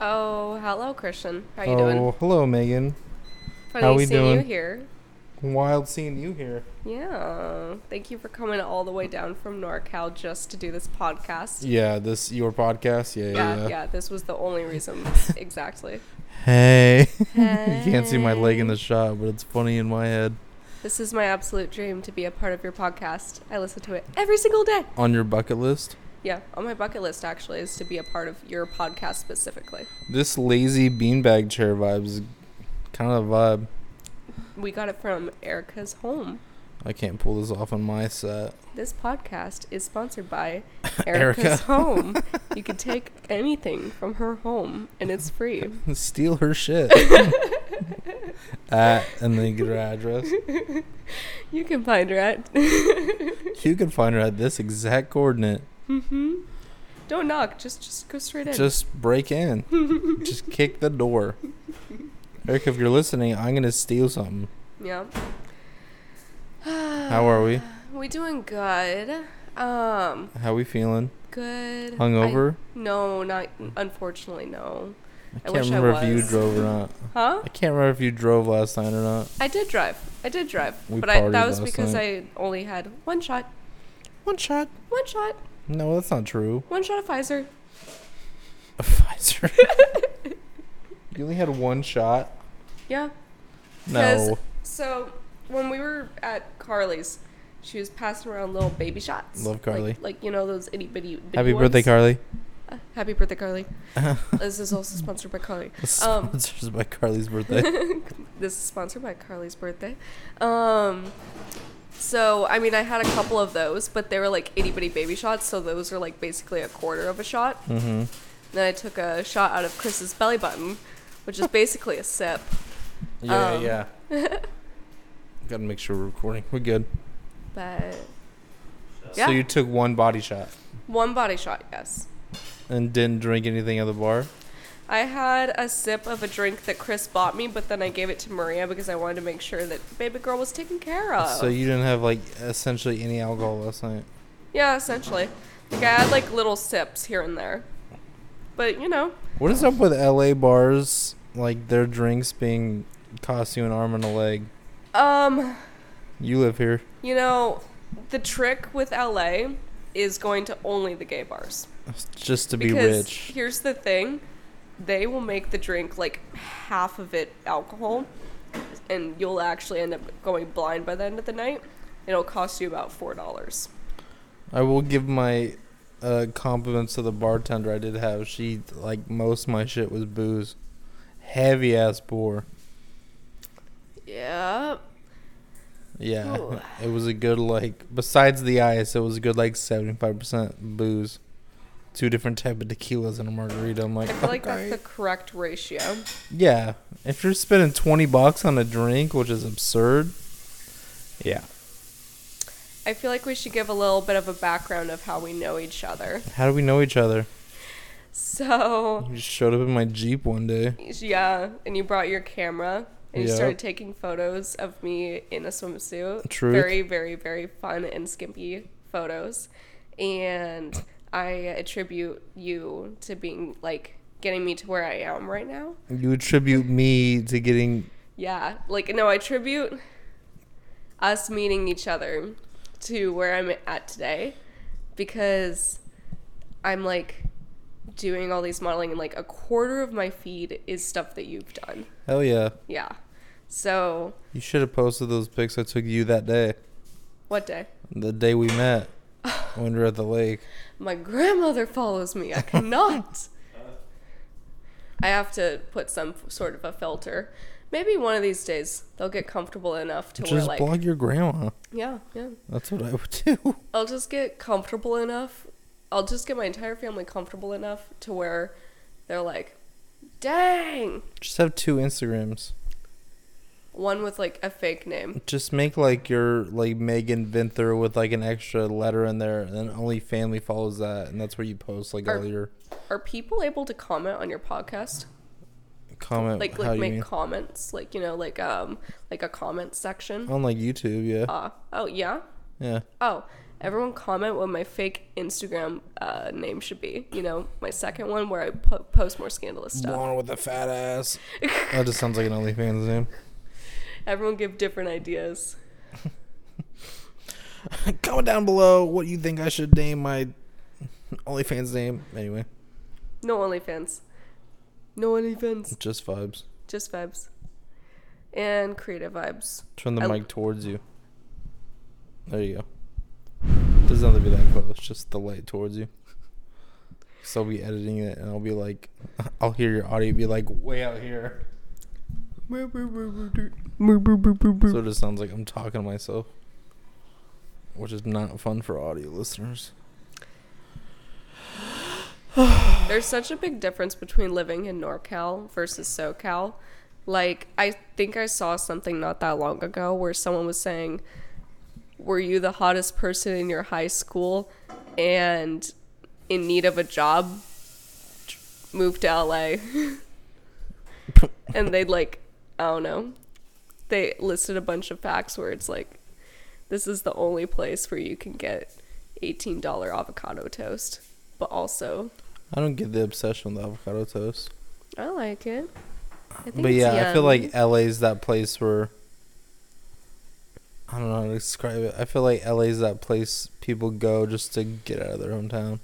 Oh, hello, Christian. How you oh, doing? hello, Megan. Funny how we seeing you here. Wild seeing you here. Yeah. Thank you for coming all the way down from NorCal just to do this podcast. Yeah, this your podcast. Yeah, Yeah, yeah. yeah. This was the only reason. exactly. Hey. hey. you can't see my leg in the shot, but it's funny in my head. This is my absolute dream to be a part of your podcast. I listen to it every single day. On your bucket list, Yeah, on my bucket list actually is to be a part of your podcast specifically. this lazy beanbag chair vibes kind of vibe. We got it from Erica's home. I can't pull this off on my set. This podcast is sponsored by Erica. Erica's home. You can take anything from her home and it's free. Steal her shit. at and then get her address. You can find her at. You can find her at this exact coordinate. Hmm Don't knock. Just just go straight in. Just break in. Just kick the door. Eric, if you're listening, I'm gonna steal something. yeah. How are we? We doing good. Um, How we feeling? good. Hungover? I, no, not unfortunately no. I I can't I remember if you drove or not. Huh? I can't remember if you drove last night or not. I did drive. I did drive, We but I, that was because night. I only had one shot. One shot. One shot. No, that's not true. One shot of Pfizer. A Pfizer. you only had one shot. Yeah. No. So when we were at Carly's, she was passing around little baby shots. Love Carly. Like, like you know those itty bitty. bitty Happy birthday. Carly. Uh, happy birthday, Carly. this is also sponsored by Carly. This Um, sponsors by Carly's birthday. This is sponsored by Carly's birthday. Um, so I mean, I had a couple of those, but they were like itty bitty baby shots, so those are like basically a quarter of a shot. mm-hmm. Then I took a shot out of Chris's belly button, which is basically a sip. Yeah, Um. yeah. Gotta make sure we're recording. We're good. But yeah. So you took one body shot one body shot, yes. and didn't drink anything at the bar. I had a sip of a drink that Chris bought me, but then I gave it to Maria because I wanted to make sure that baby girl was taken care of. So you didn't have like essentially any alcohol last night. yeah, essentially. Like I had like little sips here and there. But you know, What is up with LA bars? Like their drinks being cost you an arm and a leg. um, You live here. you know, the trick with LA is going to only the gay bars. Just to be because rich. here's the thing, they will make the drink like half of it alcohol, and you'll actually end up going blind by the end of the night. It'll cost you about four dollars. I will give my uh, compliments to the bartender I did have. She like most of my shit was booze. Heavy ass bore. Yeah. Yeah. Ooh. It was a good like besides the ice, it was a good like seventy five percent booze. Two different type of tequilas and a margarita. I'm like, I feel like okay. that's the correct ratio. Yeah. If you're spending twenty bucks on a drink, which is absurd. Yeah. I feel like we should give a little bit of a background of how we know each other. How do we know each other? So, You just showed up in my Jeep one day. yeah, and you brought your camera and you started taking photos of me in a swimsuit. Truth. Very, very, very fun and skimpy photos. And I attribute you to being like getting me to where I am right now. You attribute me to getting Yeah, like no, I attribute us meeting each other to where I'm at today because I'm like doing all these modeling and like a quarter of my feed is stuff that you've done. hell yeah. Yeah. So, You should have posted those pics I took you that day. what day? The day we met. When we at the lake. My grandmother follows me. I cannot. I have to put some sort of a filter. Maybe one of these days they'll get comfortable enough to where Just like blog your grandma. yeah, yeah. That's what I would do. I'll just get comfortable enough. I'll just get my entire family comfortable enough to where they're like, dang. Just have two Instagrams. One with like a fake name. Just make like your like Megan Vinther with like an extra letter in there, and then only family follows that, and that's where you post like Are- all your Are people able to comment on your podcast? comment. Like how like you make mean? comments, like you know, like um like a comment section. on like YouTube, yeah, Uh, oh yeah. yeah. Oh, Everyone comment what my fake Instagram uh, name should be. You know, my second one where I po- post more scandalous stuff. Blonde with a fat ass. that just sounds like an OnlyFans name. Everyone give different ideas. Comment down below what you think I should name my OnlyFans name. Anyway, No OnlyFans. No OnlyFans. just vibes. Just vibes. And creative vibes. Turn the I- mic towards you. There you go. Doesn't have to be that close. Just the light towards you. So I'll be editing it, and I'll be like, I'll hear your audio be like way out here. So it just sounds like I'm talking to myself, which is not fun for audio listeners. There's such a big difference between living in NorCal versus SoCal. Like, I think I saw something not that long ago where someone was saying, Were you the hottest person in your high school and in need of a job? Move to LA. and they'd, like, I don't know. They listed a bunch of facts where it's like, This is the only place where you can get $18 avocado toast, but also I don't get the obsession with avocado toast. I like it. I think But yeah, I feel like LA's that place where I don't know how to describe it. I feel like LA's that place people go just to get out of their hometown.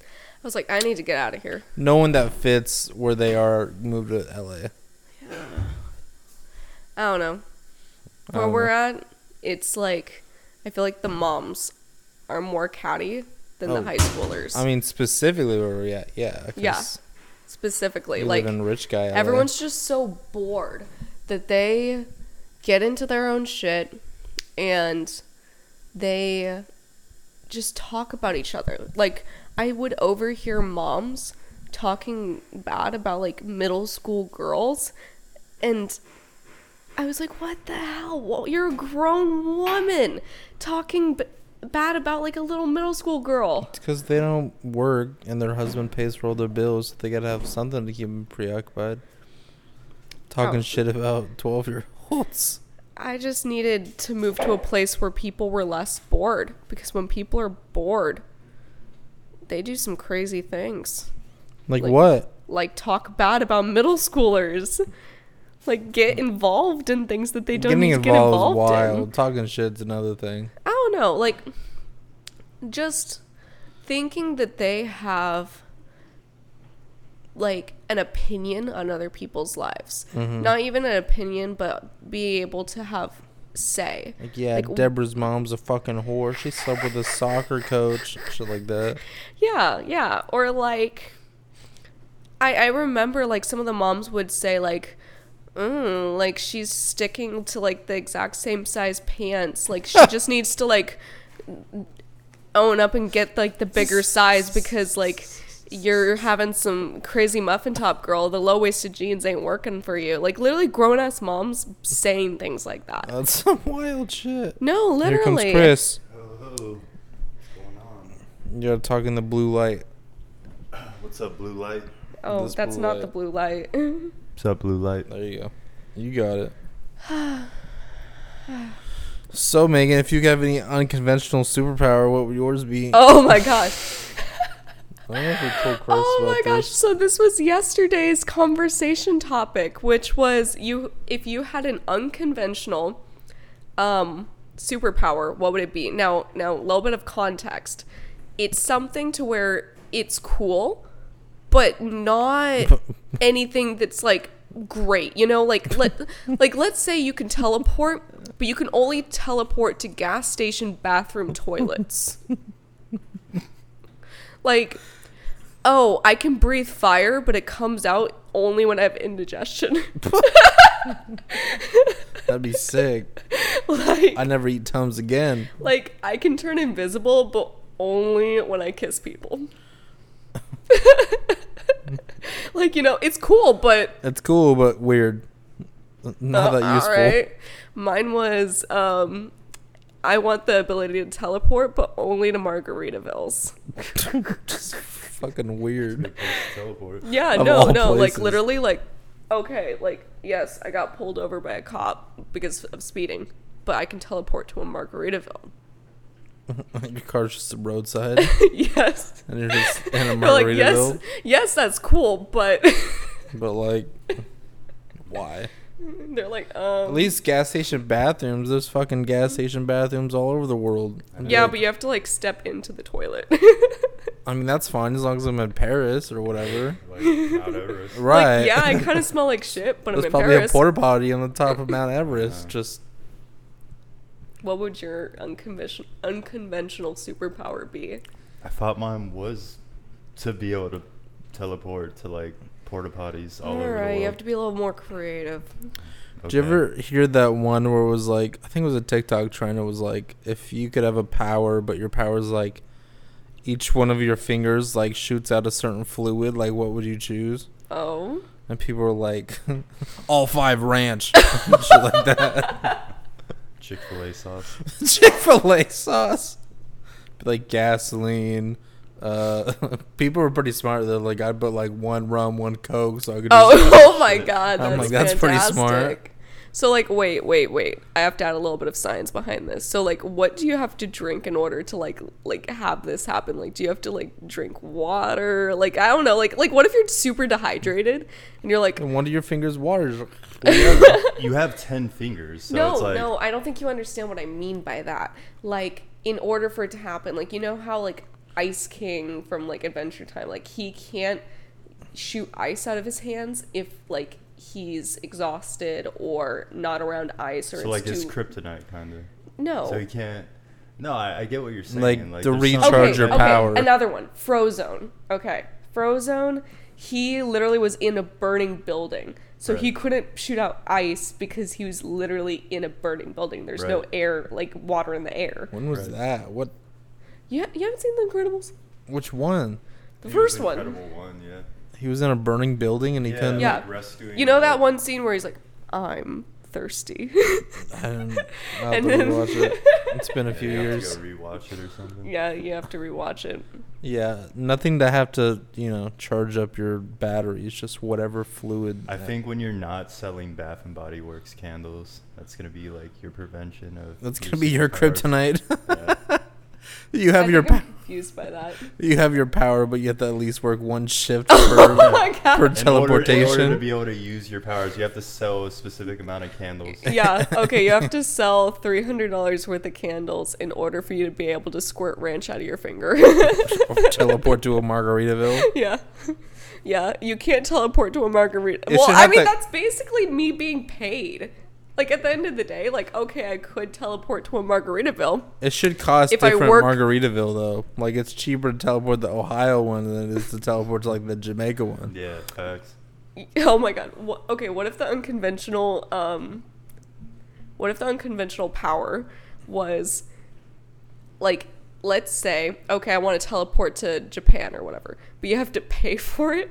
I was like, I need to get out of here. No one that fits where they are moved to LA. Yeah. I don't know. Where we're at, it's like I feel like the moms are more catty than Oh, the high schoolers. I mean, specifically where we're at, yeah. Yeah, specifically, like rich guy. LA. everyone's just so bored that they get into their own shit and they just talk about each other. Like I would overhear moms talking bad about like middle school girls and I was like, "What the hell? Well, you're a grown woman talking b- bad about like a little middle school girl." because they don't work and their husband pays for all their bills. They gotta have something to keep them preoccupied. Talking Oh. shit about twelve year olds. I just needed to move to a place where people were less bored because when people are bored, they do some crazy things. Like, Like- what? Like talk bad about middle schoolers. Like get involved in things that they don't Getting need to involved, get involved wild. in. Talking shit's another thing. I don't know, like just thinking that they have like an opinion on other people's lives. Mhm. Not even an opinion, but be able to have say. Like, yeah, Like, Deborah's mom's a fucking whore. She slept with a soccer coach, shit like that. Yeah, yeah. Or like I I remember like some of the moms would say like mm, like she's sticking to like the exact same size pants. Like she just needs to like own up and get like the bigger size because like you're having some crazy muffin top girl, the low waisted jeans ain't working for you. Like literally grown ass moms saying things like that. That's some wild shit. No, literally. Here comes literally. Chris. Hello. What's going on? You're talking the blue light. What's up, blue light? Oh, This that's not light. the blue light. What's up, blue light? There you go. You got it. so, Megan, if you have any unconventional superpower, what would yours be? oh my gosh. I don't know if we told Chris Oh about my gosh! this. So this was yesterday's conversation topic, which was you if you had an unconventional um superpower, what would it be? Now, now a little bit of context. It's something to where it's cool, but not anything that's like great. You know, like let like let's say you can teleport, but you can only teleport to gas station bathroom toilets. like oh, I can breathe fire, but it comes out only when I have indigestion. That'd be sick. like, I never eat Tums again. like I can turn invisible, but only when I kiss people. like you know, it's cool, but It's cool, but weird. Not uh, that useful. alright. Mine was um, I want the ability to teleport, but only to Margaritavilles. Just fucking weird. Teleport. Yeah, Of no, all no, like literally, like okay, like yes, I got pulled over by a cop because of speeding. but I can teleport to a Margaritaville. Your car's just a roadside, yes. and you're just in a You're like, yes, yes, that's cool, but But like, why? they're like, um, At least gas station bathrooms. There's fucking gas station bathrooms all over the world. yeah, Like, but you have to like step into the toilet. I mean that's fine as long as I'm in Paris or whatever. Like Mount Everest. Right. Like, yeah, I kind of smell like shit, but There's I'm in probably Paris. a porta potty on the top of Mount Everest. Yeah. Just what would your unconventional unconventional superpower be? I thought mine was to be able to teleport to like porta potties all, over the world. you have to be a little more creative. Did you ever hear that one where it was like I think it was a TikTok trend. It was like if you could have a power, but your power is like each one of your fingers like shoots out a certain fluid. Like what would you choose? Oh, And people were like, all five ranch, shit like that. Chick Fil A sauce? Chick Fil A sauce, like gasoline. Uh, people were pretty smart. They're like, I'd put like one rum, one coke, so I could. Just, oh, oh my god, that's, I'm like, that's pretty fantastic. smart. So like, wait, wait, wait. I have to add a little bit of science behind this. So like, what do you have to drink in order to like like have this happen? Like, do you have to like drink water? Like, I don't know. Like, like what if you're super dehydrated and you're like, and one of your fingers waters. Well, you, have, you have ten fingers, so no, it's like no, I don't think you understand what I mean by that. Like, in order for it to happen, like you know how like Ice King from like Adventure Time, like he can't shoot ice out of his hands if like he's exhausted or not around ice or so it's like too it's kryptonite kind of. no. So he can't. No, I, I get what you're saying. Like, the there's recharge okay, your okay, power. Another one, Frozone. Okay, Frozone. He literally was in a burning building, so he couldn't shoot out ice because he was literally in a burning building. There's no air, like water in the air. When was Right. that? What? Yeah, you haven't seen The Incredibles? Which one? The I think it was first one. Incredible one, yeah. He was in a burning building and he Yeah, couldn't. Yeah. like rescuing. You know that one scene where he's like, "I'm thirsty," I don't, I'll have and to then rewatch it. It's been a Yeah, few you Have to go rewatch it or something. yeah, you have to rewatch it. Yeah, nothing to have to you know charge up your batteries. Just whatever fluid. I think when you're not selling Bath and Body Works candles, that's gonna be like your prevention of. that's gonna be your superpowers. kryptonite. Yeah. you have I your think confused by that. you have your power, but you have to at least work one shift Oh per my god. per In order, in order teleportation. to be able to use your powers, you have to sell a specific amount of candles. yeah, okay, you have to sell $300 worth of candles in order for you to be able to squirt ranch out of your finger. teleport to a Margaritaville. yeah. Yeah, you can't teleport to a margarita. It well, I mean, to- that's basically me being paid. Like, at the end of the day, like, okay, I could teleport to a Margaritaville. It should cost If I different work- Margaritaville though. Like it's cheaper to teleport the Ohio one than it is to teleport to like the Jamaica one. Yeah, facts. Oh my god. What, okay, what if the unconventional um what if the unconventional power was like let's say okay, I want to teleport to Japan or whatever, but you have to pay for it?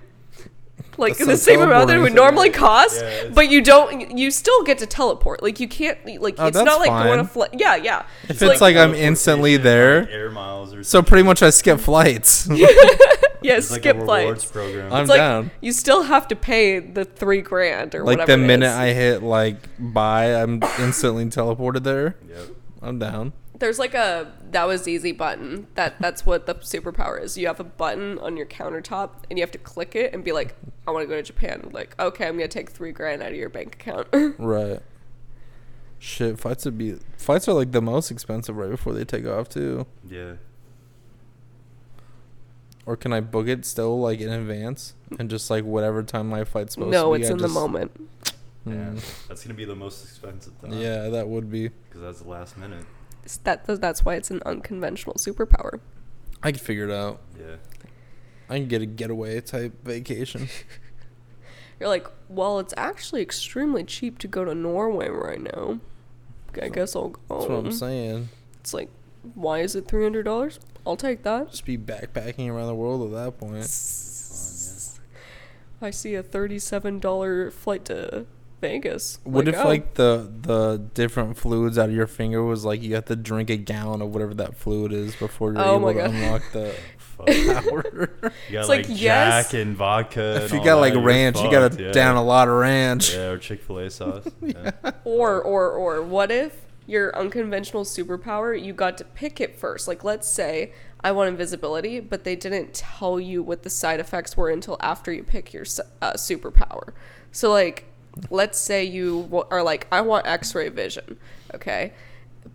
Like That's the same amount that it would teleporting. normally cost, Yeah, but you don't you still get to teleport. Like you can't like Oh, it's not like going to flight. Yeah, yeah. If So, it's like I'm Teleportation, instantly like there, air miles or so pretty much I skip flights. yeah, It's like skip a flights. program. I'm It's like down. you still have to pay the 3 grand or whatever. Like the minute is. I hit like buy, I'm instantly teleported there. yep. I'm down. There's like a that was easy button. That that's what the superpower is. You have a button on your countertop and you have to click it and be like, I want to go to Japan. Like, okay, I'm gonna take three grand out of your bank account. Right. Shit, flights would be flights are like the most expensive right before they take off too. Yeah. Or can I book it still like in advance and just like whatever time my flight's supposed no, to be? No, it's I in just- the moment. Yeah. Mm. That's gonna be the most expensive time. Yeah, that would be. Because that's the last minute. It's that that's why it's an unconventional superpower. I could figure it out. Yeah. I can get a getaway type vacation. You're like, well, it's actually extremely cheap to go to Norway right now. I guess I'll go. That's what I'm saying. It's like, why is it three hundred dollars? I'll take that. Just be backpacking around the world at that point. I see a thirty-seven dollar flight to Vegas. What if oh. like the the different fluids out of your finger was like you have to drink a gallon of whatever that fluid is before you're Oh able to unlock the Fuck. power? You got It's like, like, yes. Jack and vodka. if you got that, like you're ranch, you gotta yeah. down a lot of ranch. Yeah, or Chick Fil A sauce. Yeah. Or or or what if your unconventional superpower, you got to pick it first. Like, let's say I want invisibility, but they didn't tell you what the side effects were until after you pick your uh, superpower. So, like, let's say you are like, I want x ray vision, okay?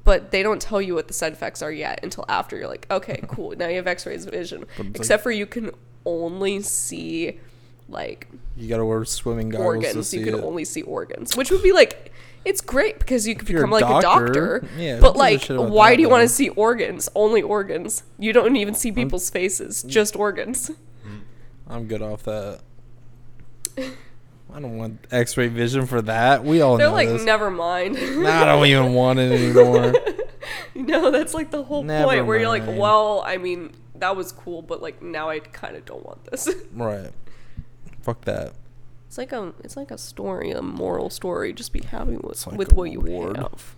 But they don't tell you what the side effects are yet until after you're like, okay, cool, now you have x ray vision. Except for you can only see, like, You gotta wear swimming goggles to organs. You can it. only see organs, which would be like, it's great because you could you're a become like a doctor, doctor. yeah, but like, why do you want to see organs? Only organs. You don't even see people's faces, mm. just organs. Mm. I'm good off that. I don't want X-ray vision for that. We all know. They're know like, this. never mind. Nah, I don't even want it anymore. no, that's like the whole Never point where you're like, mind. well, I mean, that was cool, but like now I kind of don't want this. right. Fuck that. It's like a, it's like a story, a moral story. Just be happy with It's like with a what you reward. have.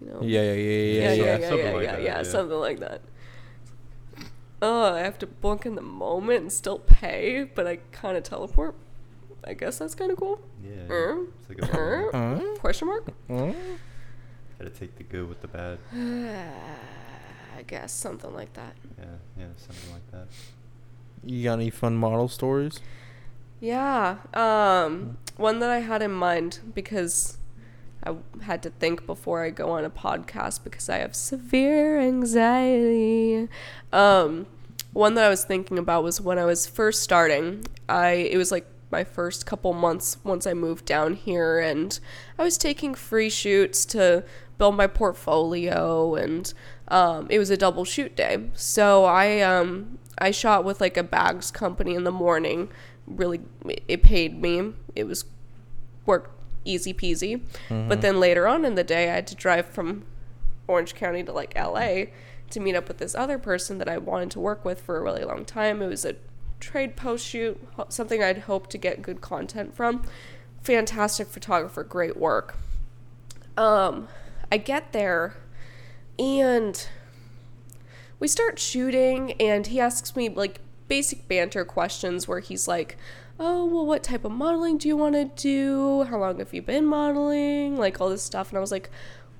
You know? Yeah, yeah, yeah, yeah, yeah, yeah. yeah, yeah, something yeah, like yeah, that, yeah, yeah. something like that. Oh, I have to book in the moment and still pay, but I kind of teleport. I guess that's kind of cool. Yeah. Er? It's like a? Huh? Question mark? Huh? Gotta take the good with the bad. I guess something like that. Yeah, yeah, something like that. You got any fun model stories? Yeah. Um, one that I had in mind because I had to think before I go on a podcast because I have severe anxiety. Um, one that I was thinking about was when I was first starting. I it was like my first couple months once I moved down here, and I was taking free shoots to build my portfolio, and um, it was a double shoot day. So I um, I shot with like a bags company in the morning. Really, it paid me. It was worked easy peasy. But then later on in the day, I had to drive from Orange County to like LA to meet up with this other person that I wanted to work with for a really long time. It was a trade post shoot, something I'd hoped to get good content from. Fantastic photographer, great work. Um, I get there and we start shooting and he asks me like basic banter questions where he's like oh well what type of modeling do you want to do how long have you been modeling like all this stuff and i was like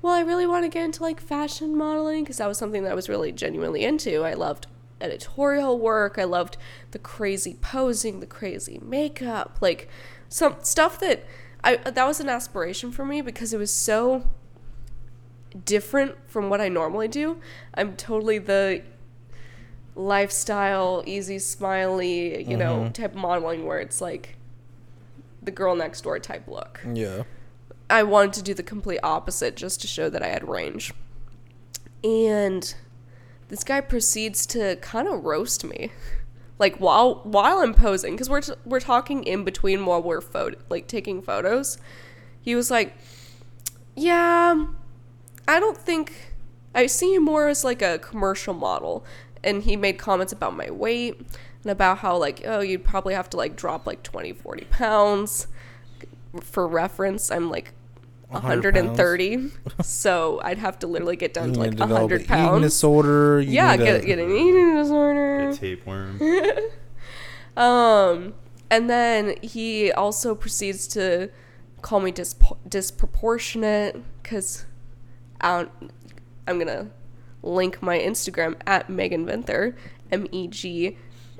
well i really want to get into like fashion modeling because that was something that i was really genuinely into i loved editorial work i loved the crazy posing the crazy makeup like some stuff that i that was an aspiration for me because it was so different from what I normally do. I'm totally the lifestyle, easy smiley, you know, Mhm. type of modeling where it's like the girl next door type look. Yeah. I wanted to do the complete opposite just to show that I had range. And this guy proceeds to kind of roast me. Like while while I'm posing cuz we're t- we're talking in between while we're like taking photos. He was like, "Yeah, I don't think I see you more as like a commercial model." And he made comments about my weight and about how like, "Oh, you'd probably have to like drop like 20, 40 pounds." For reference, I'm like 100 pounds. 130. so I'd have to literally get down You to like to 100 an eating pounds. disorder. you Yeah, need get, a- get an eating disorder. A tapeworm. Um, and then he also proceeds to call me dis- disproportionate because I'm gonna link my Instagram at Megan Vinther, M E G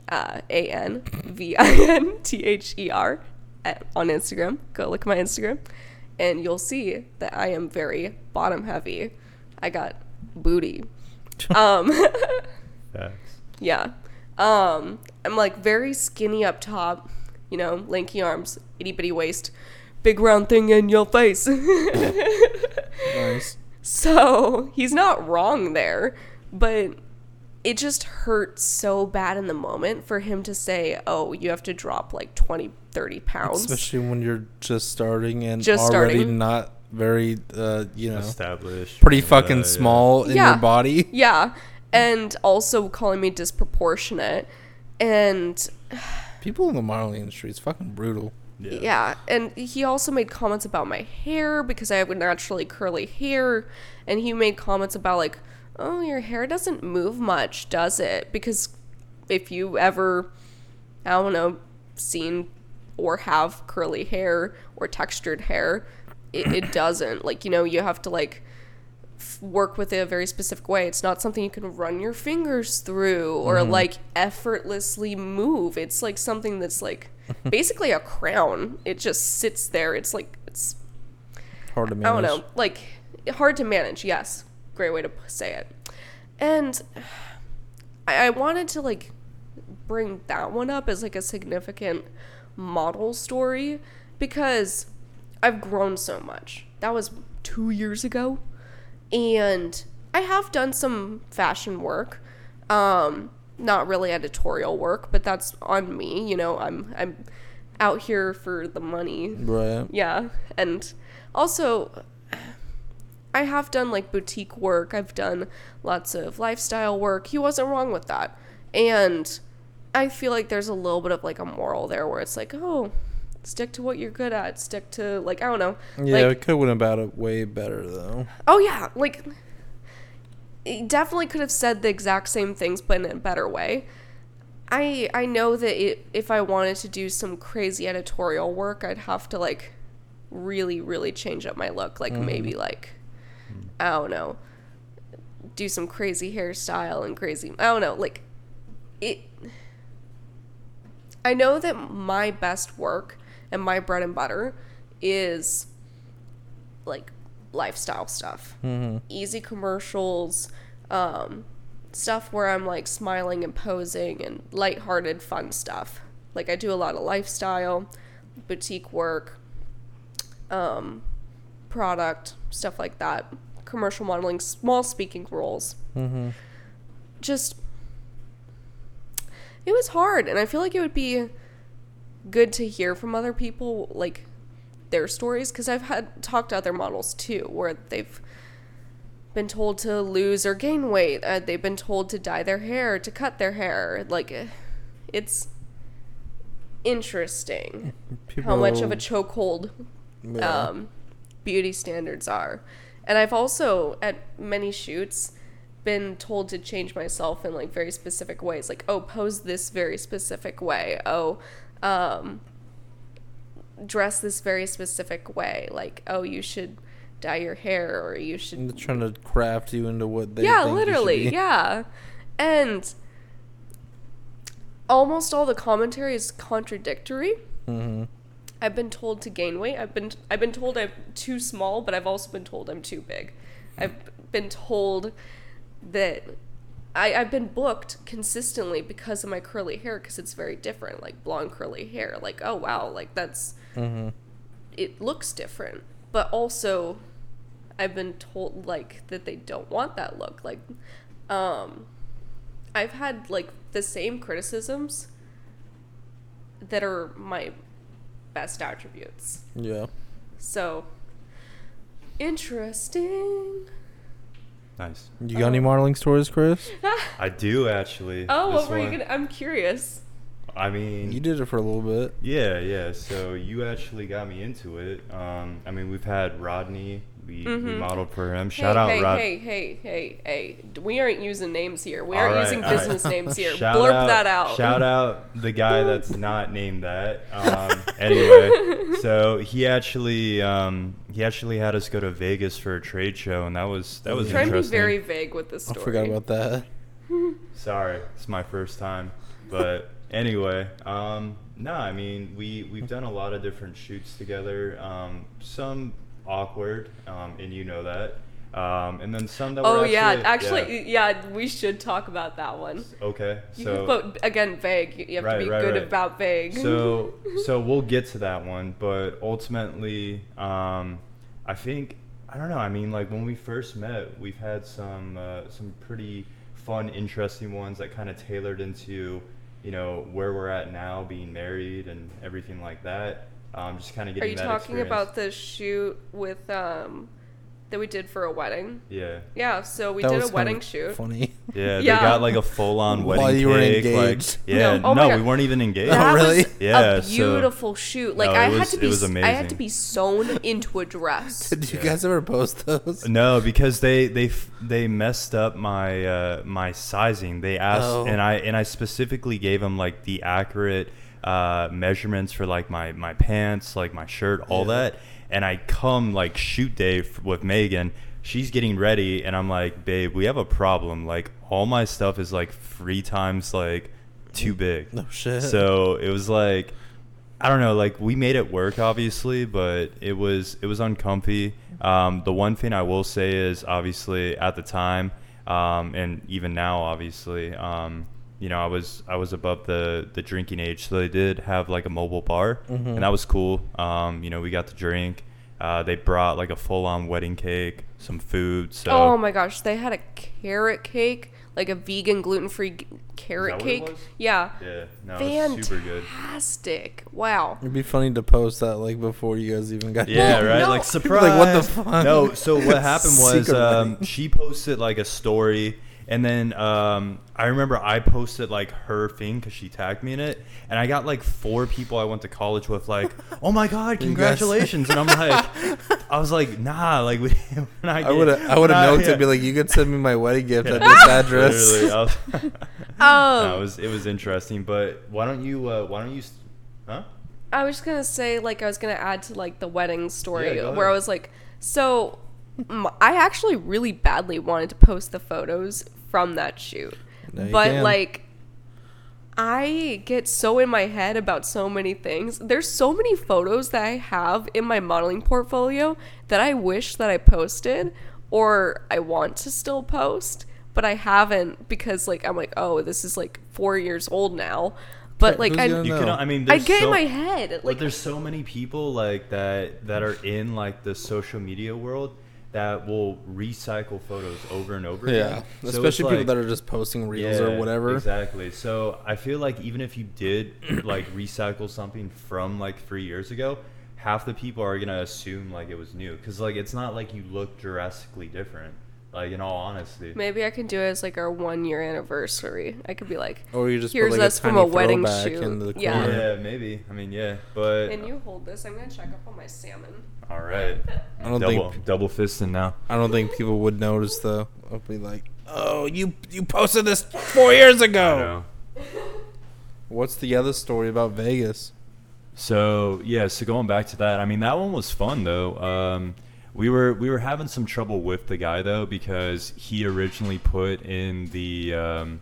uh, A N V I N T H E R at- on Instagram. Go look at my Instagram, and you'll see that I am very bottom heavy. I got booty. um. Yeah. Um, I'm like very skinny up top, you know, lanky arms, itty bitty waist, big round thing in your face. Nice. so he's not wrong there, but it just hurts so bad in the moment for him to say, oh, you have to drop like 20, 30 pounds. Especially when you're just starting and Just already starting. not very, uh, you know, Established. pretty fucking yeah. small in Yeah. your body. yeah. And also calling me disproportionate. And People in the modeling industry is fucking brutal. Yeah. Yeah. and he also made comments about my hair because I have naturally curly hair, and he made comments about like, "Oh, your hair doesn't move much, does it?" Because if you ever, I don't know, seen or have curly hair or textured hair, it, it doesn't. Like you know, you have to like f- work with it a very specific way. It's not something you can run your fingers through or mm-hmm. like effortlessly move. It's like something that's like basically a crown. It just sits there. It's like it's Hard to manage. I don't know, like hard to manage. Yes, great way to say it. And I, I wanted to like bring that one up as like a significant model story because I've grown so much. That was two years ago, and I have done some fashion work. Um, not really editorial work, but that's on me. You know, I'm I'm out here for the money. Right. Yeah. And also, I have done like boutique work. I've done lots of lifestyle work. He wasn't wrong with that. And I feel like there's a little bit of like a moral there where it's like, oh, stick to what you're good at. Stick to, like, I don't know. Yeah, Like, it could have went about it way better though. Oh yeah, like he definitely could have said the exact same things but in a better way. I I know that it, if I wanted to do some crazy editorial work, I'd have to like really really change up my look, like mm-hmm. maybe like I don't know, do some crazy hairstyle and crazy I don't know, like it I know that my best work and my bread and butter is like lifestyle stuff. Mm-hmm. Easy commercials, um, stuff where I'm like smiling and posing and lighthearted fun stuff. Like I do a lot of lifestyle, boutique work, um, product, stuff like that. Commercial modeling, small speaking roles. Mm-hmm. Just it was hard and I feel like it would be good to hear from other people like their stories because I've had talked to other models too where they've been told to lose or gain weight. Uh, they've been told to dye their hair, to cut their hair. Like, it's interesting how much of a chokehold yeah. um, beauty standards are. And I've also, at many shoots, been told to change myself in like very specific ways. Like, oh, pose this very specific way. Oh, um, dress this very specific way. Like, oh, you should dye your hair or you should They're trying to craft you into what they yeah think you literally yeah and almost all the commentary is contradictory Mm-hmm. i've been told to gain weight i've been i've been told i'm too small but i've also been told i'm too big i've been told that I, I've been booked consistently because of my curly hair because it's very different like blonde curly hair like oh wow like that's Mm-hmm. it looks different but also i've been told like that they don't want that look like um i've had like the same criticisms that are my best attributes Yeah. so interesting Nice. You got any modeling stories, Chris? I do actually. oh what were you gonna i'm curious I mean, You did it for a little bit. Yeah, yeah. So you actually got me into it. Um, I mean, we've had Rodney. We, we Mhm. modeled for him. Shout hey, out hey, Rod. hey, hey, hey, hey. We aren't using names here. We aren't right, using all right. business names here. Shout Blurb that out. Shout out the guy that's not named that. Um, anyway, so he actually um, he actually had us go to Vegas for a trade show, and that was that was I'm trying to be very vague with this story. I forgot about that. Sorry, it's my first time. But anyway, um, no, I mean we we've done a lot of different shoots together. Um, some awkward, um, and you know that. Um, and then some that Oh yeah, actually, actually, yeah. we should talk about that one. Okay, You so but again, vague. You- You have Right, to be right, good right. about vague. so so we'll get to that one but ultimately um i think i don't know i mean like when we first met we've had some uh, some pretty fun interesting ones that kind of tailored into you know where we're at now being married and everything like that um just kind of getting. Are you that talking experience. about the shoot with um that we did for a wedding? yeah Yeah, so we That did was a wedding shoot. Funny. yeah, Yeah. they got like a full-on wedding. While wedding you were engaged. like yeah No, oh no, we weren't even engaged That Oh, really? was Yeah, a so- beautiful shoot. Like No, I it had was- to it be, was s- I had to be sewn into a dress. Did you Yeah. guys ever post those? No, because they they they messed up my uh, my sizing. They asked, Oh. and I and I specifically gave them like the accurate uh, measurements for like my my pants, like my shirt, all Yeah. that. And I come like shoot day f- with Megan. she's getting ready, and I'm like, babe, we have a problem. Like all my stuff is like three times like too big. No shit. So it was like, I don't know, like we made it work obviously, but it was it was uncomfy. Um, the one thing I will say is obviously at the time, um, and even now obviously, um, you know, I was I was above the the drinking age, so they did have like a mobile bar, Mhm. and that was cool. Um, you know, we got to drink. Uh, they brought like a full on wedding cake, some food. So Oh my gosh, they had a carrot cake, like a vegan gluten free carrot what it cake. was? Yeah. yeah, no, it was super good. Fantastic. Wow. It'd be funny to post that like before you guys even got. There. Yeah, Well, right. no. Like People surprise. like, "What the fuck?" No. So what happened was um, she posted like a story, and then um, I remember I posted like her thing because she tagged me in it, and I got like four people I went to college with like, "Oh my god, congratulations!" and I'm like, I was like, "Nah, like we." When I, I would have. I would have noted yeah. to be like, you could send me my wedding gift at this address. Literally, I was- Um, no, it was it was interesting, but why don't you? Uh, why don't you? Huh? I was just gonna say, like, I was gonna add to like the wedding story Yeah, where I was like, so I actually really badly wanted to post the photos from that shoot, Now but can. like, I get so in my head about so many things. There's so many photos that I have in my modeling portfolio that I wish that I posted or I want to still post, but I haven't because like I'm like, oh, this is like four years old now. But like I, You can. I mean, I get so, in my head Like, like there's so many people like that that are in like the social media world that will recycle photos over and over Yeah, again. So it's especially people like- that are just posting reels Yeah, or whatever. Exactly. So I feel like even if you did like recycle something from like three years ago, half the people are gonna assume like it was new because like it's not like you look drastically different. Like in all honesty. Maybe I can do it as like our one year anniversary. I could be like, Or you just Here's put like us a from tiny a wedding throwback shoot. into the Yeah. corner. Yeah, maybe. I mean, yeah, but and you hold this. I'm gonna check up on my salmon. all right. I don't double think double fisting now. I don't think people would notice though. I'll be like, "Oh, you you posted this four years I ago." know. What's the other story about Vegas? So yeah, so going back to that, I mean that one was fun though. Um, we were we were having some trouble with the guy though because he originally put in the um,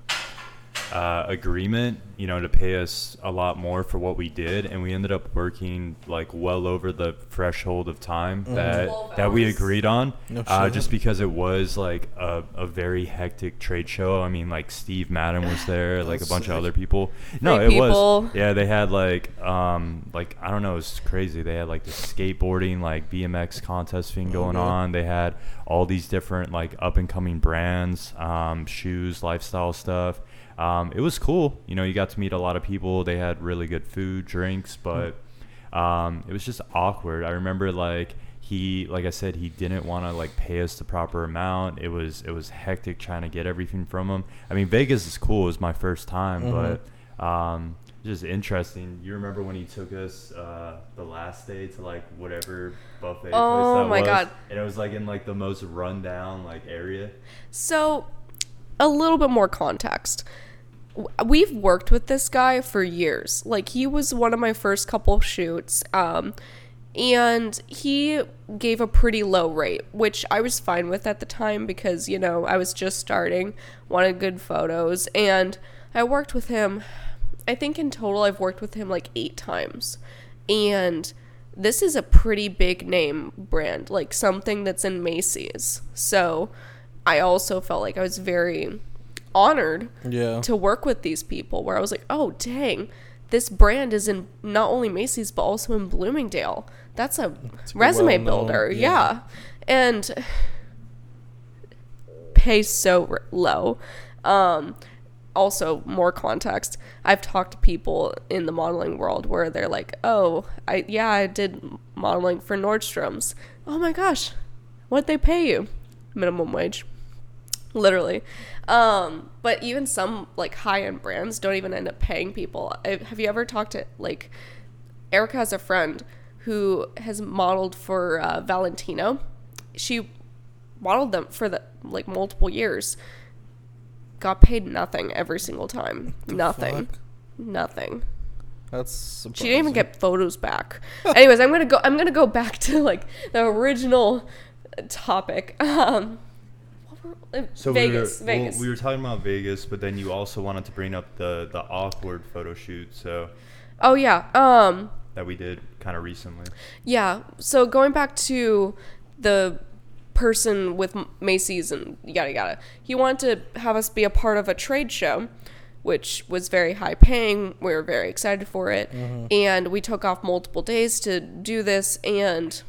uh, agreement, you know, to pay us a lot more for what we did, and we ended up working like well over the threshold of time that 12 that we agreed on, No uh, just because it was like a, a very hectic trade show. I mean, like Steve Madden was there, like a bunch sick. of other people. No, Three it people. was. Yeah, they had like um like I don't know, it's crazy. They had like the skateboarding like BMX contest thing going Okay. on. They had all these different like up and coming brands, um, shoes, lifestyle stuff. Um, it was cool. You know, you got to meet a lot of people. They had really good food, drinks, but um, it was just awkward. I remember like he, like I said, he didn't want to like pay us the proper amount. It was it was hectic trying to get everything from him. I mean, Vegas is cool. It was my first time, Mhm. but um, just interesting. You remember when he took us uh, the last day to like whatever buffet Oh place that my was, God. and it was like in like the most rundown like area. So, a little bit more context. We've worked with this guy for years. Like he was one of my first couple shoots. Um and he gave a pretty low rate, which I was fine with at the time because, you know, I was just starting, wanted good photos, and I worked with him. I think in total I've worked with him like 8 times. And this is a pretty big name brand, like something that's in Macy's. So, I also felt like I was very honored Yeah. to work with these people where I was like, oh, dang, this brand is in not only Macy's, but also in Bloomingdale. That's a resume builder. yeah. Yeah. And pay so r- low. Um, also, more context. I've talked to people in the modeling world where they're like, "Oh, I yeah, I did modeling for Nordstrom's. Oh my gosh, what'd they pay you? Minimum wage." Literally. Um but even some like high-end brands don't even end up paying people. I, have you ever talked to like erica has a friend who has modeled for uh, valentino. She modeled them for the like multiple years. Got paid nothing every single time. Nothing. fuck? nothing. That's she didn't even get photos back. Anyways i'm gonna go i'm gonna go back to like the original topic. Um, uh, So Vegas, we were, well, we were talking about Vegas, but then you also wanted to bring up the the awkward photo shoot, so oh yeah. Um, that we did kind of recently. yeah. So going back to the person with Macy's and yada yada, he wanted to have us be a part of a trade show, which was very high paying. We were very excited for it, and we took off multiple days to do this. And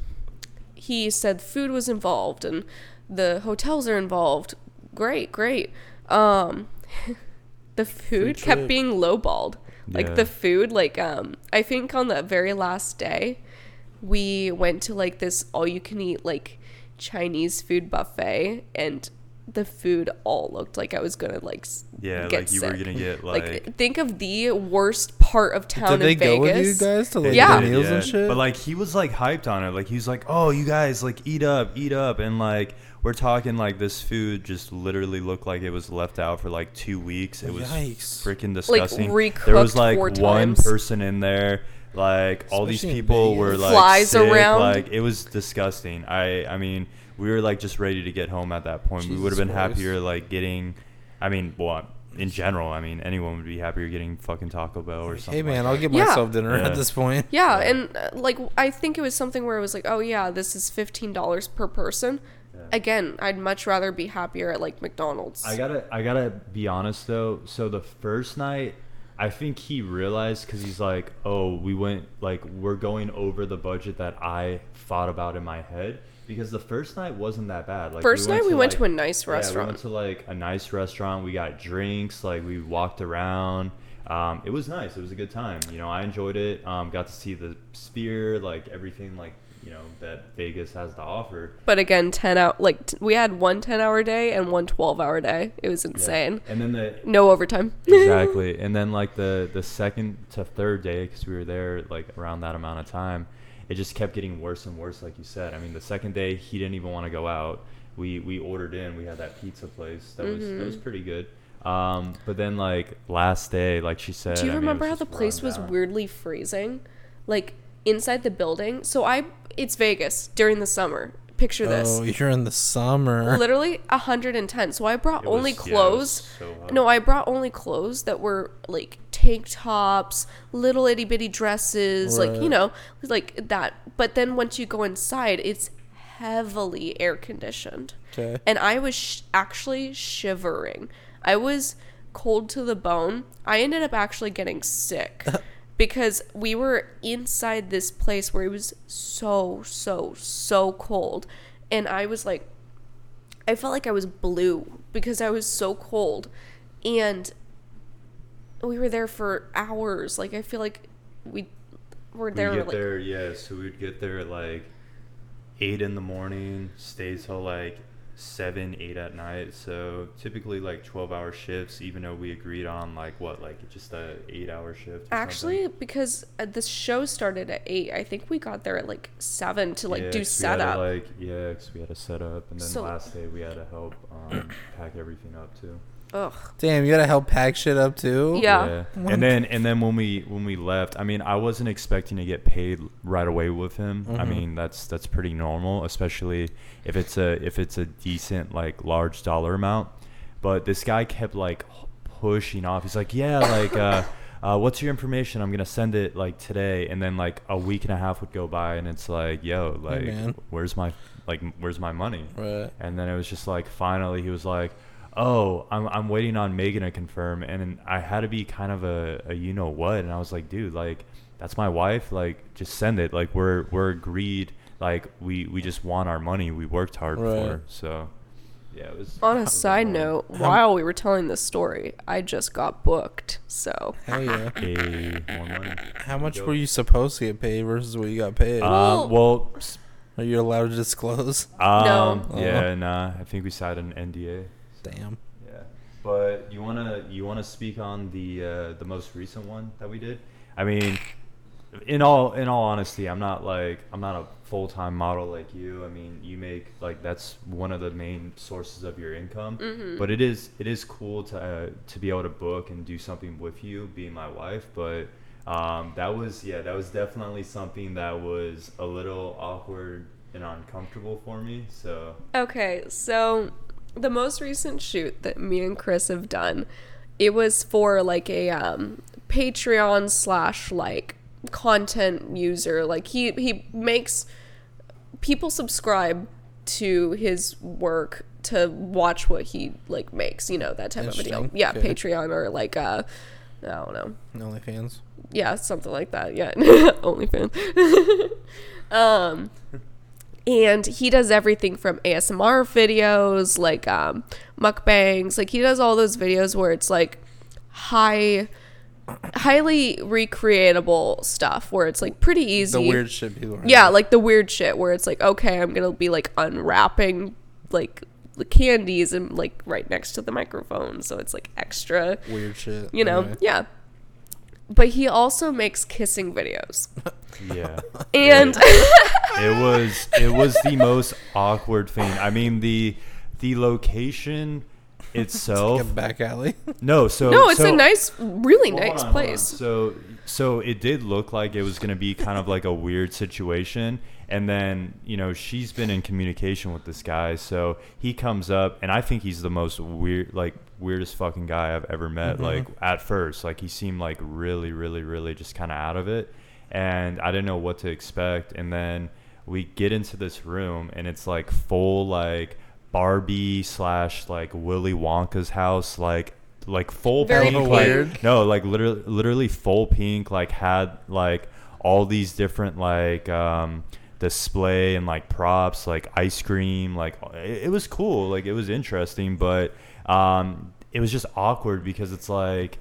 he said food was involved and the hotels are involved. Great, great. Um, the food kept trip. being lowballed. Like Yeah. the food, like um, I think on the very last day, we went to like this all you can eat like Chinese food buffet, and the food all looked like I was gonna like s- Yeah, get like you were sick. gonna get like. think of the worst part of town Did they in go with you Vegas. guys to like Yeah. the meals Yeah, and shit? But like he was like hyped on it. Like he was like, "Oh, you guys like eat up, eat up," and like we're talking like this food just literally looked like it was left out for like two weeks. It was Yikes. freaking disgusting. Like, there was like four one times. person in there. Like all these Especially in people were like Flies sick, around. Like it was disgusting. I I mean we were like just ready to get home at that point. we would have been Christ. happier like getting. I mean, well, in general, I mean anyone would be happier getting fucking Taco Bell or something. hey man, like I'll get Yeah. myself dinner Yeah. at this point. Yeah, Yeah. and uh, like I think it was something where it was like, oh yeah, this is fifteen dollars per person. Yeah. Again, I'd much rather be happier at like McDonald's. I gotta, I gotta be honest though. So the first night, I think he realized because he's like, "Oh, we went like we're going over the budget that I thought about in my head." Because the first night wasn't that bad. Like First night we went like- to a nice restaurant. Yeah, we went to like a nice restaurant. We got drinks. Like we walked around. Um, it was nice. It was a good time. You know, I enjoyed it. Um, got to see the sphere, like everything, like you know that Vegas has to offer. but again, ten out like t- we had one 10 hour day and one 12 hour day. It was Yeah. insane. And then the No overtime. exactly and then like the the second to third day because we were there like around that amount of time it just kept getting worse and worse like you said i mean the second day he didn't even want to go out we we ordered in we had that pizza place that was that Mm-hmm. was pretty good um but then like last day like she said Do you I mean, remember how the place was down. weirdly freezing? Like inside the building. So I it's Vegas during the summer. Picture this. Oh, you're in the summer. literally 110 so i brought It only was- yeah, clothes was so no i brought only clothes that were like tank tops little itty bitty dresses like you know like that. But then once you go inside it's heavily air conditioned. Okay. and i was sh- actually shivering. I was cold to the bone. I ended up actually getting sick because we were inside this place where it was so so so cold. And i was like i felt like i was blue because i was so cold. And we were there for hours like i feel like we were there. we get like there yeah so we'd get there at like eight in the morning stay till like seven eight at night so typically like 12 hour shifts even though we agreed on like what like just a eight hour shift actually something. because uh, the show started at 8 i think we got there at like 7 to like Yeah, do setup like yeah 'cause we had to set up and then So- last day we had to help um, pack everything up too ugh Damn, you gotta help pack shit up too. Yeah. What? and then and then when we when we left i mean i wasn't expecting to get paid right away with him i Mhm. mean that's that's pretty normal especially if it's a if it's a decent like large dollar amount but this guy kept like pushing off he's like yeah like uh uh, what's your information? I'm gonna send it like today, and then like a week and a half would go by, and it's like, yo, like, man. where's my like, where's my money? Right. And then it was just like finally he was like, "Oh, I'm I'm waiting on Megan to confirm." And I had to be kind of a, a you know what, and I was like, "Dude, like that's my wife. Like just send it. Like we're we're agreed. Like we we just want our money. We worked hard Right. for." So yeah, it was. on a side annoying. note while we were telling this story i just got booked so Hell yeah. Hey, more money. How much were you supposed to get paid versus what you got paid? Um, well, s- Are you allowed to disclose? um, No. yeah, nah. I think we signed an NDA. Damn. Yeah, but you wanna you wanna speak on the uh, the most recent one that we did? I mean, in all in all honesty, I'm not like I'm not a full time model like you. I mean, you make like that's one of the main sources of your income. Mhm. But it is it is cool to uh, to be able to book and do something with you, being my wife. But um, that was yeah, that was definitely something that was a little awkward and uncomfortable for me. So Okay, so the most recent shoot that me and Chris have done, it was for like a um, Patreon slash like content user. Like he he makes people subscribe to his work to watch what he like makes. You know that type of video. Interesting. Yeah, Okay. Patreon or like uh, I don't know OnlyFans. yeah, something like that. Yeah, OnlyFans. um, and he does everything from ASMR videos, like um, mukbangs. Like he does all those videos where it's like high, highly recreatable stuff, where it's like pretty easy. The weird shit people. Are Yeah, like the weird shit where it's like, okay, I'm gonna be like unwrapping like the candies and like right next to the microphone, so it's like extra weird shit. you know Okay. yeah but he also makes kissing videos yeah. and it was it was the most awkward thing. I mean the the location itself. Like a back alley. no, so no it's so- a nice really Well, nice on. place So so it did look like it was going to be kind of like a weird situation and then, you know, she's been in communication with this guy, so he comes up and I think he's the most weird like weirdest fucking guy I've ever met like at first. Like he seemed like really really really just kind of out of it and I didn't know what to expect and then we get into this room and it's like full like Barbie slash like Willy Wonka's house like like full Very pink, pink. like- no, like literally, literally full pink. Like had like all these different like um display and like props, like ice cream. Like it, it was cool. Like it was interesting, but um it was just awkward because it's like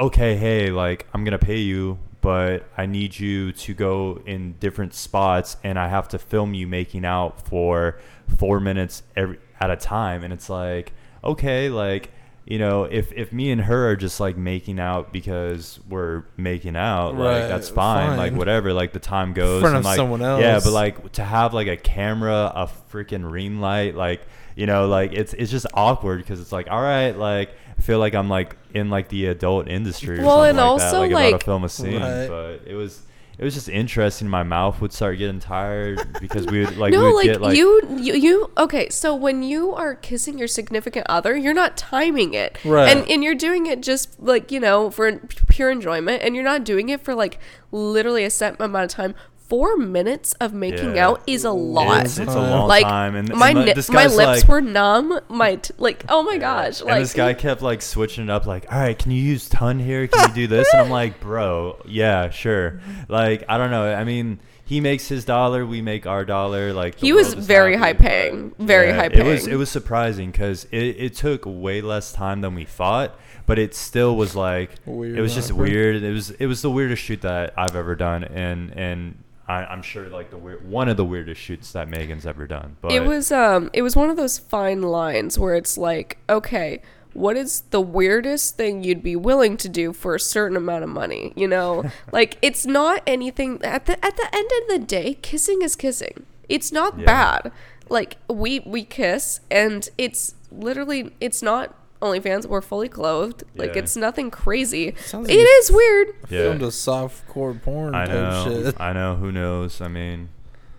okay, hey, like I'm gonna pay you, but I need you to go in different spots, and I have to film you making out for four minutes every at a time, and it's like, okay, like you know, if if me and her are just like making out because we're making out, Right, like that's fine, like whatever, like the time goes, In front and of like someone yeah, but like to have like a camera, a freaking ring light, like you know, like it's it's just awkward because it's like, all right, like I feel like I'm like in like the adult industry or Well, something and like also, that, like, about like- to film a scene, Right. but it was it was just interesting. My mouth would start getting tired because we would like we no would like, get like you, you you okay so when you are kissing your significant other you're not timing it Right. and and you're doing it just like you know for pure enjoyment and you're not doing it for like literally a set amount of time four minutes of making Yeah. out is a lot It's, it's a long like time, and, my and ni- this my guy's lips like, were numb. My t- like oh my gosh, and this guy kept like switching it up, like, all right, can you use ton here? Can you do this? And I'm like, bro, yeah, sure. Like, I don't know. I mean, he makes his dollar, we make our dollar. Like, the He was world is very happy, high paying, very high paying. It was paying. it was surprising because it, it took way less time than we thought, but it still was like Weird it was just awkward. weird. It was it was the weirdest shoot that I've ever done, and and. I, I'm sure like the weird, one of the weirdest shoots that Megan's ever done. But it was um it was one of those fine lines where it's like okay what is the weirdest thing you'd be willing to do for a certain amount of money you know like it's not anything at the at the end of the day kissing is kissing it's not Yeah. bad like we we kiss and it's literally it's not OnlyFans we're fully clothed like Yeah. it's nothing crazy Sounds It like you is weird yeah. Filmed a softcore porn I type know. shit. I know. Who knows? I mean,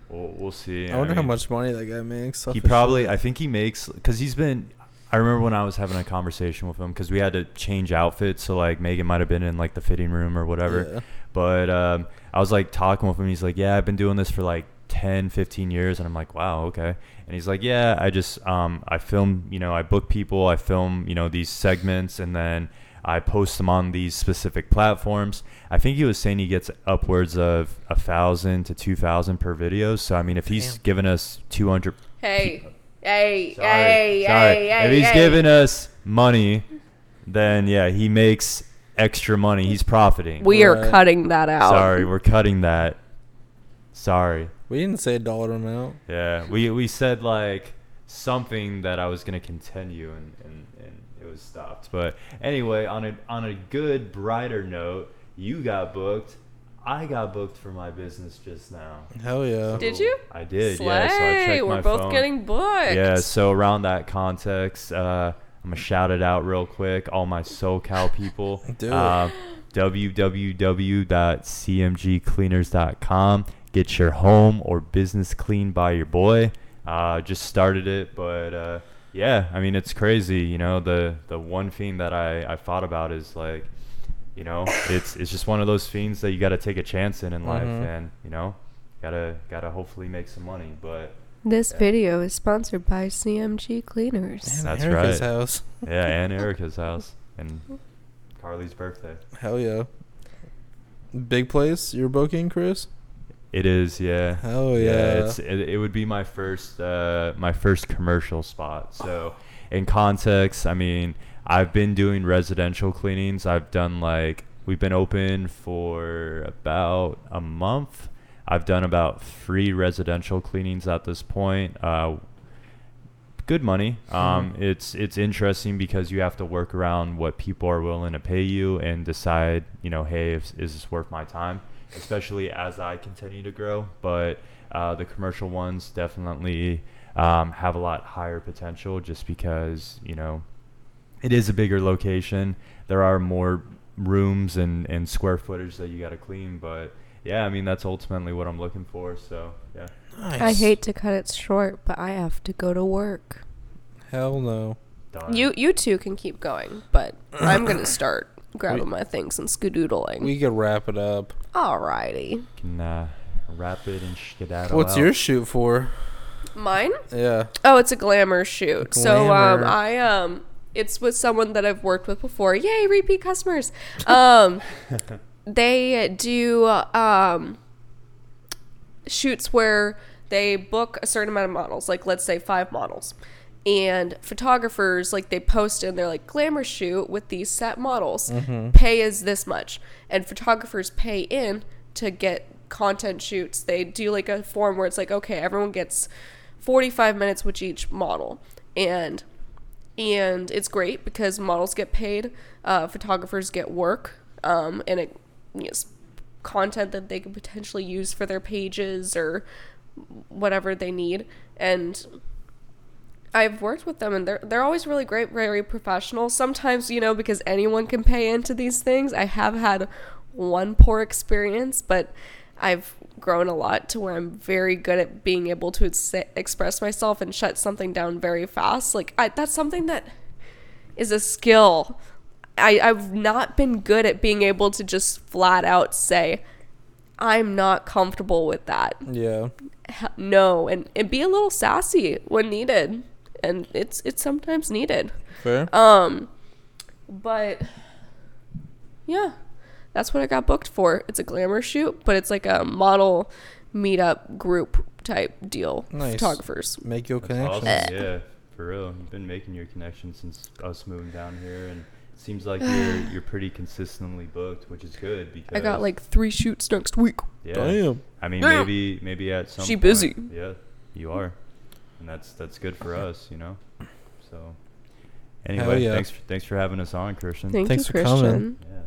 we'll, we'll see. I wonder how mean, much money that guy makes. off he his probably. I think he makes because he's been. I remember when I was having a conversation with him because we had to change outfits. So like Megan might have been in like the fitting room or whatever. Yeah. But um, I was like talking with him. He's like, "Yeah, I've been doing this for like 10, 15 years," and I'm like, "Wow, okay." And he's like, "Yeah, I just um, I film. You know, I book people. I film. You know, these segments, and then." I post them on these specific platforms. I think he was saying he gets upwards of a thousand to two thousand per video. So I mean, if he's Damn. giving us two hundred, hey hey sorry, hey sorry, hey if he's hey. giving us money, then yeah, he makes extra money. He's profiting. we are cutting that out Sorry, we're cutting that. Sorry. We didn't say a dollar amount. Yeah, we we said like something that I was gonna continue and, and, and it was stopped. But anyway, on a on a good brighter note, you got booked. I got booked for my business just now. Hell yeah. Did you? I did. Slay. Yeah. So I checked We're my both phone. getting booked. Yeah. So around that context, uh, I'm gonna shout it out real quick. All my SoCal people. Do. Uh, www.cmgcleaners.com. get your home or business cleaned by your boy. Uh, just started it, but uh, yeah, I mean it's crazy. You know, the the one thing that I I thought about is like, you know, it's it's just one of those things that you got to take a chance in in life, Mhm. and you know, gotta gotta hopefully make some money. But This Yeah. video is sponsored by CMG Cleaners. And That's Erica's right. house. yeah, and Erica's house and Carly's birthday. Hell yeah. Big place you're booking, Chris? It is, yeah. Hell yeah. it's it, it would be my first uh my first commercial spot. So in context, I mean, I've been doing residential cleanings. I've done like we've been open for about a month. I've done about three residential cleanings at this point. Uh good money. Um, Mhm. it's it's interesting because you have to work around what people are willing to pay you and decide, you know, hey, if, is this worth my time? Especially as I continue to grow. But uh, the commercial ones definitely um, have a lot higher potential, just because you know it is a bigger location. There are more rooms and, and square footage that you got to clean, but yeah, I mean that's ultimately what I'm looking for. So yeah. nice. I hate to cut it short, but I have to go to work. Hell no. Done. You you two can keep going, but I'm gonna start grabbing my things and skedoodling. We could wrap it up. Alrighty. can uh, wrap it and skedaddle What's out. your shoot for? Mine? Yeah. Oh, it's a glamour shoot. So um I um it's with someone that I've worked with before. Yay, repeat customers. Um they do um shoots where they book a certain amount of models, like let's say 5 models. And photographers like they post in their like glamour shoot with these set models. Pay is this much. And photographers pay in to get content shoots. They do like a form where it's like okay, everyone gets 45 minutes with each model. And and it's great because models get paid, uh, photographers get work, um, and it yes, content that they could potentially use for their pages or whatever they need. And I've worked with them, and they're they're always really great, very professional. Sometimes you know because anyone can pay into these things. I have had one poor experience, but I've grown a lot to where I'm very good at being able to ex- express myself and shut something down very fast. Like I, that's something that is a skill. I, I've not been good at being able to just flat out say, I'm not comfortable with that. Yeah. No, and, and be a little sassy when needed. And it's it's sometimes needed. Fair. Um, but yeah, that's what I got booked for. It's a glamour shoot, but it's like a model meetup group type deal. Nice. Photographers. Make your connections. connection. awesome. Yeah, for real. You've been making your connections since us moving down here, and it seems like you're you're pretty consistently booked, which is good because I got like three shoots next week. yeah. Damn. I mean, Damn. maybe maybe at some She point- busy. Yeah, you are, and that's that's good for us, you know. So anyway, yeah. thanks for, thanks for having us on, Christian. Thank Thanks you, for coming. Yeah.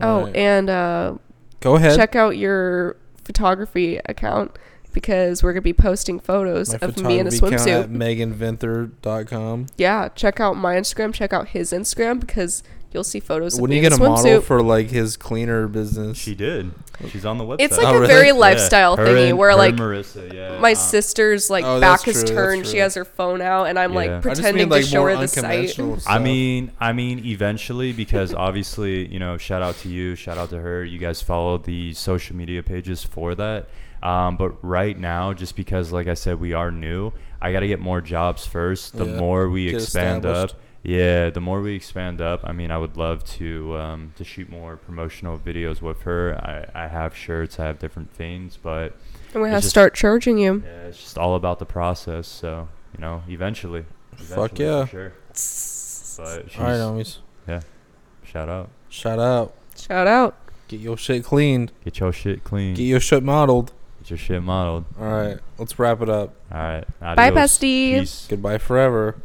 Oh, Alright. and uh, Go ahead. check out your photography account because we're gonna be posting photos My of me in a photography account swimsuit. at meganvinther.com. Yeah, check out my Instagram. Check out his Instagram because you'll see photos When me you get a a model for like his cleaner business, She did. She's on the website. It's like Oh, a really? very lifestyle her thingy and- where her like Marissa, yeah, my uh, sister's like Oh, back that's is true, turned, she has her phone out, and I'm Yeah. like I I just pretending mean like to show her the site. unconventional I mean, I mean, eventually, because obviously, you know, shout out to you, shout out to her. You guys follow the social media pages for that. Um, but right now, just because, like I said, we are new, I got to get more jobs first. The Yeah, more we get expand up, yeah, the more we expand up. I mean, I would love to um, to shoot more promotional videos with her. I, I have shirts, I have different things, but I'm have to start charging you. yeah, it's just all about the process. So you know, eventually, Fuck yeah. sure. But she's, All right, homies. Yeah. shout out, Shout out. Shout out. Get your shit cleaned. get your shit cleaned. Get your shit modeled. Get your shit modeled. All right, let's wrap it up. All right. Bye, adios. besties. Peace. Goodbye forever.